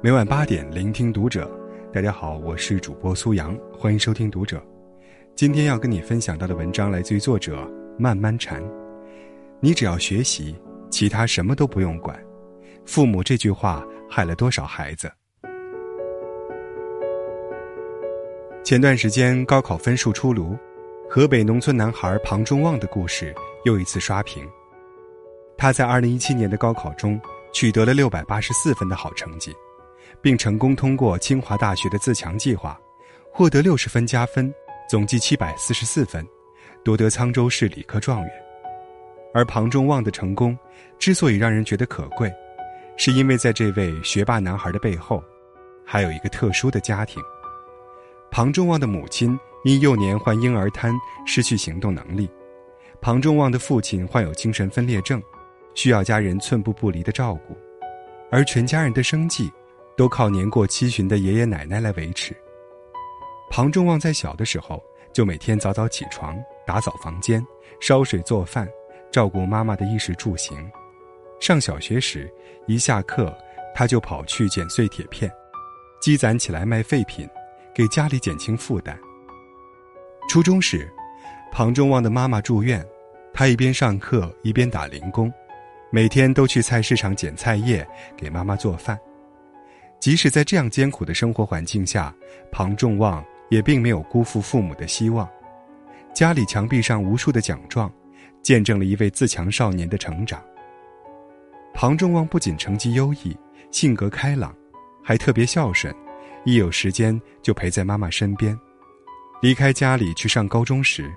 每晚八点，聆听读者。大家好，我是主播苏阳，欢迎收听读者。今天要跟你分享到的文章来自于作者慢慢禅。你只要学习，其他什么都不用管。父母这句话害了多少孩子？前段时间高考分数出炉，河北农村男孩庞中旺的故事又一次刷屏。他在二零一七年的高考中取得了六百八十四分的好成绩，并成功通过清华大学的自强计划，获得六十分加分，总计七百四十四分，夺得沧州市理科状元。而庞中旺的成功之所以让人觉得可贵，是因为在这位学霸男孩的背后，还有一个特殊的家庭。庞中旺的母亲因幼年患婴儿瘫，失去行动能力；庞中旺的父亲患有精神分裂症，需要家人寸步不离的照顾，而全家人的生计都靠年过七旬的爷爷奶奶来维持。庞中旺在小的时候就每天早早起床，打扫房间、烧水做饭，照顾妈妈的衣食住行。上小学时，一下课他就跑去捡碎铁片，积攒起来卖废品。给家里减轻负担。初中时，庞中旺的妈妈住院，他一边上课一边打零工，每天都去菜市场捡菜叶给妈妈做饭。即使在这样艰苦的生活环境下，庞中旺也并没有辜负父母的希望。家里墙壁上无数的奖状，见证了一位自强少年的成长。庞中旺不仅成绩优异，性格开朗，还特别孝顺。一有时间就陪在妈妈身边，离开家里去上高中时，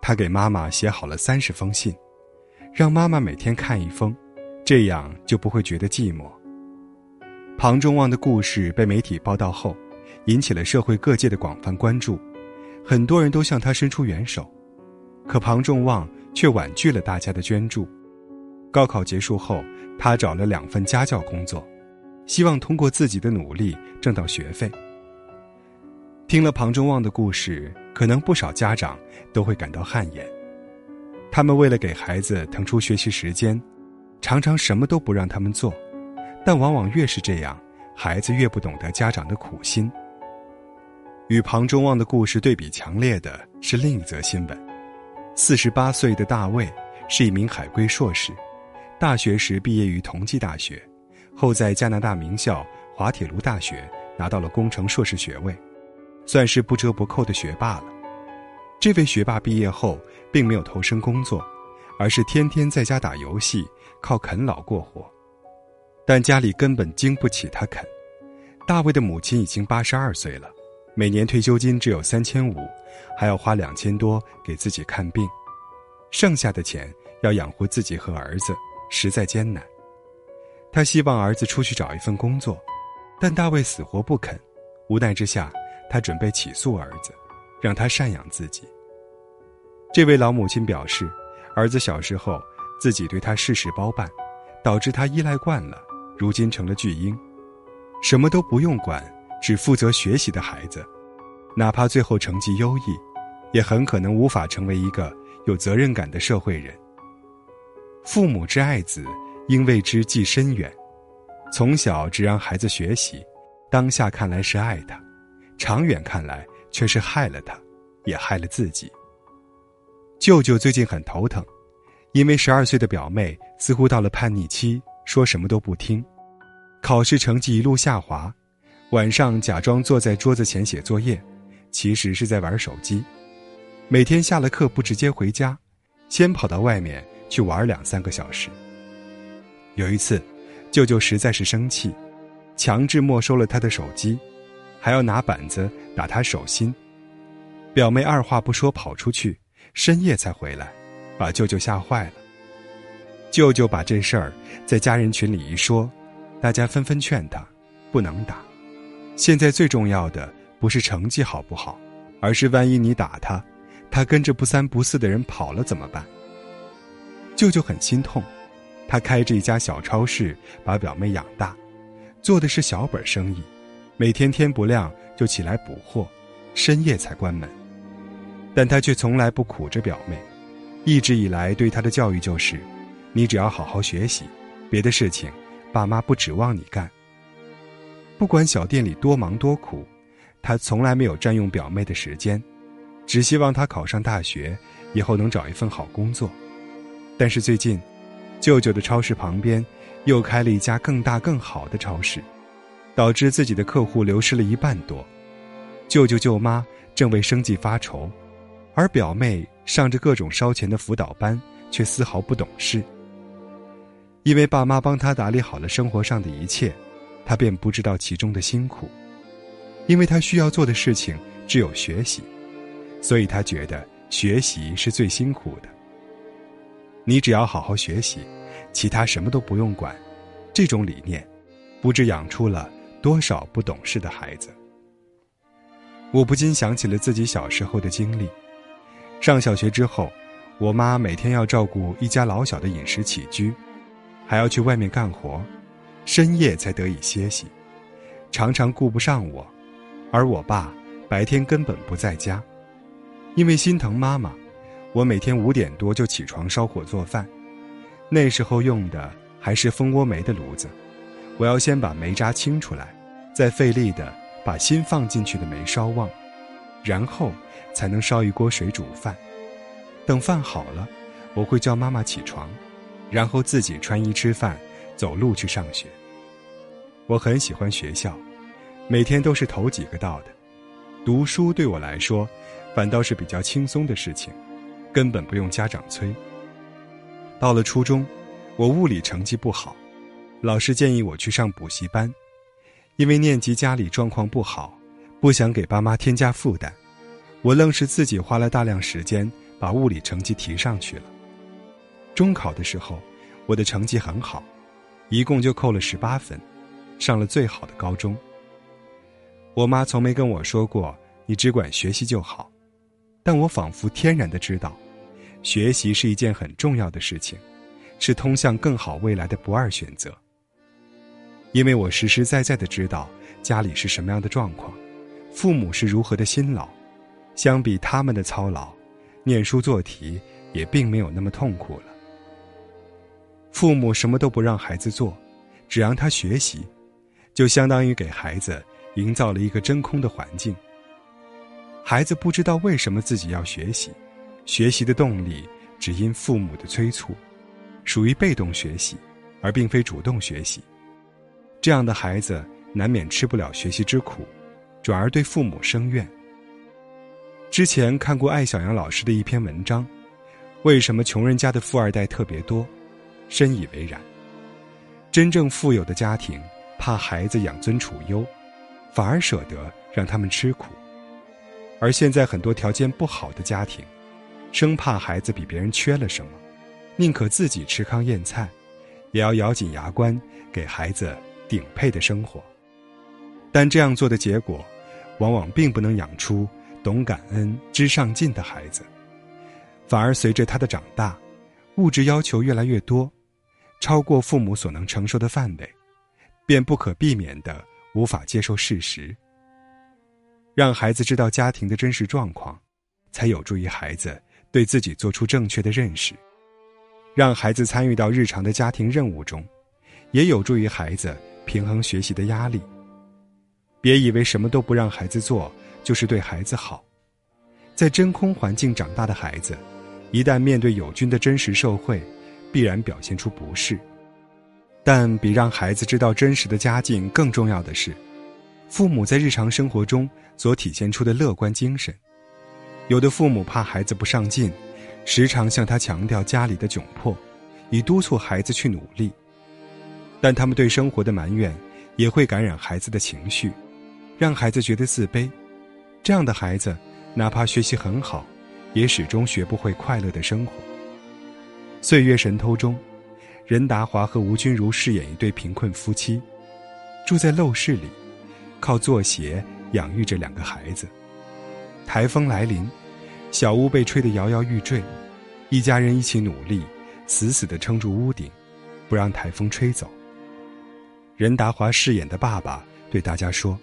他给妈妈写好了三十封信，让妈妈每天看一封，这样就不会觉得寂寞。庞中旺的故事被媒体报道后，引起了社会各界的广泛关注，很多人都向他伸出援手，可庞中旺却婉拒了大家的捐助。高考结束后，他找了两份家教工作。希望通过自己的努力挣到学费。听了庞中旺的故事，可能不少家长都会感到汗颜。他们为了给孩子腾出学习时间，常常什么都不让他们做，但往往越是这样，孩子越不懂得家长的苦心。与庞中旺的故事对比强烈的是另一则新闻：四十八岁的大卫是一名海归硕士，大学时毕业于同济大学。后在加拿大名校滑铁卢大学拿到了工程硕士学位，算是不折不扣的学霸了。这位学霸毕业后并没有投身工作，而是天天在家打游戏，靠啃老过活。但家里根本经不起他啃。大卫的母亲已经八十二岁了，每年退休金只有三千五，还要花两千多给自己看病，剩下的钱要养活自己和儿子，实在艰难。他希望儿子出去找一份工作，但大卫死活不肯。无奈之下，他准备起诉儿子，让他赡养自己。这位老母亲表示，儿子小时候自己对他事事包办，导致他依赖惯了，如今成了巨婴，什么都不用管，只负责学习的孩子，哪怕最后成绩优异，也很可能无法成为一个有责任感的社会人。父母之爱子。应为之计深远，从小只让孩子学习，当下看来是爱他，长远看来却是害了他，也害了自己。舅舅最近很头疼，因为十二岁的表妹似乎到了叛逆期，说什么都不听，考试成绩一路下滑，晚上假装坐在桌子前写作业，其实是在玩手机，每天下了课不直接回家，先跑到外面去玩两三个小时。有一次，舅舅实在是生气，强制没收了他的手机，还要拿板子打他手心。表妹二话不说跑出去，深夜才回来，把舅舅吓坏了。舅舅把这事儿在家人群里一说，大家纷纷劝他不能打。现在最重要的不是成绩好不好，而是万一你打他，他跟着不三不四的人跑了怎么办？舅舅很心痛。他开着一家小超市，把表妹养大，做的是小本生意，每天天不亮就起来补货，深夜才关门。但他却从来不苦着表妹，一直以来对她的教育就是：你只要好好学习，别的事情，爸妈不指望你干。不管小店里多忙多苦，他从来没有占用表妹的时间，只希望她考上大学，以后能找一份好工作。但是最近，舅舅的超市旁边又开了一家更大更好的超市，导致自己的客户流失了一半多。舅舅舅妈正为生计发愁，而表妹上着各种烧钱的辅导班，却丝毫不懂事。因为爸妈帮他打理好了生活上的一切。他便不知道其中的辛苦，因为他需要做的事情只有学习，所以他觉得学习是最辛苦的。你只要好好学习，其他什么都不用管。这种理念，不知养出了多少不懂事的孩子。我不禁想起了自己小时候的经历。上小学之后，我妈每天要照顾一家老小的饮食起居，还要去外面干活。深夜才得以歇息，常常顾不上我，而我爸白天根本不在家，因为心疼妈妈，我每天五点多就起床烧火做饭。那时候用的还是蜂窝煤的炉子，我要先把煤渣清出来，再费力的把新放进去的煤烧旺，然后才能烧一锅水煮饭。等饭好了，我会叫妈妈起床，然后自己穿衣吃饭。走路去上学。我很喜欢学校，每天都是头几个到的。读书对我来说，反倒是比较轻松的事情，根本不用家长催。到了初中，我物理成绩不好，老师建议我去上补习班，因为念及家里状况不好，不想给爸妈添加负担，我愣是自己花了大量时间把物理成绩提上去了。中考的时候，我的成绩很好。一共就扣了十八分，上了最好的高中。我妈从没跟我说过“你只管学习就好”，但我仿佛天然的知道，学习是一件很重要的事情，是通向更好未来的不二选择。因为我实实在在的知道家里是什么样的状况，父母是如何的辛劳，相比他们的操劳，念书做题也并没有那么痛苦了。父母什么都不让孩子做，只让他学习，就相当于给孩子营造了一个真空的环境。孩子不知道为什么自己要学习，学习的动力只因父母的催促，属于被动学习，而并非主动学习。这样的孩子难免吃不了学习之苦，转而对父母生怨。之前看过艾小阳老师的一篇文章，为什么穷人家的富二代特别多？深以为然。真正富有的家庭，怕孩子养尊处优，反而舍得让他们吃苦；而现在很多条件不好的家庭，生怕孩子比别人缺了什么，宁可自己吃糠咽菜，也要咬紧牙关给孩子顶配的生活。但这样做的结果，往往并不能养出懂感恩、知上进的孩子，反而随着他的长大，物质要求越来越多。超过父母所能承受的范围，便不可避免的无法接受事实。让孩子知道家庭的真实状况，才有助于孩子对自己做出正确的认识。让孩子参与到日常的家庭任务中，也有助于孩子平衡学习的压力。别以为什么都不让孩子做就是对孩子好，在真空环境长大的孩子，一旦面对友军的真实社会。必然表现出不适，但比让孩子知道真实的家境更重要的是，父母在日常生活中所体现出的乐观精神。有的父母怕孩子不上进，时常向他强调家里的窘迫，以督促孩子去努力。但他们对生活的埋怨，也会感染孩子的情绪，让孩子觉得自卑。这样的孩子，哪怕学习很好，也始终学不会快乐的生活。《岁月神偷》中，任达华和吴君如饰演一对贫困夫妻，住在陋室里，靠做鞋养育着两个孩子。台风来临，小屋被吹得摇摇欲坠，一家人一起努力，死死地撑住屋顶，不让台风吹走。任达华饰演的爸爸对大家说：“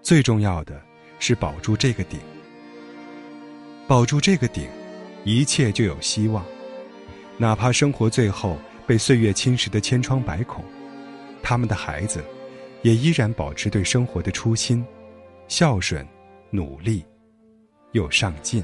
最重要的是保住这个顶，保住这个顶，一切就有希望。”哪怕生活最后被岁月侵蚀得千疮百孔他们的孩子也依然保持对生活的初心孝顺努力又上进。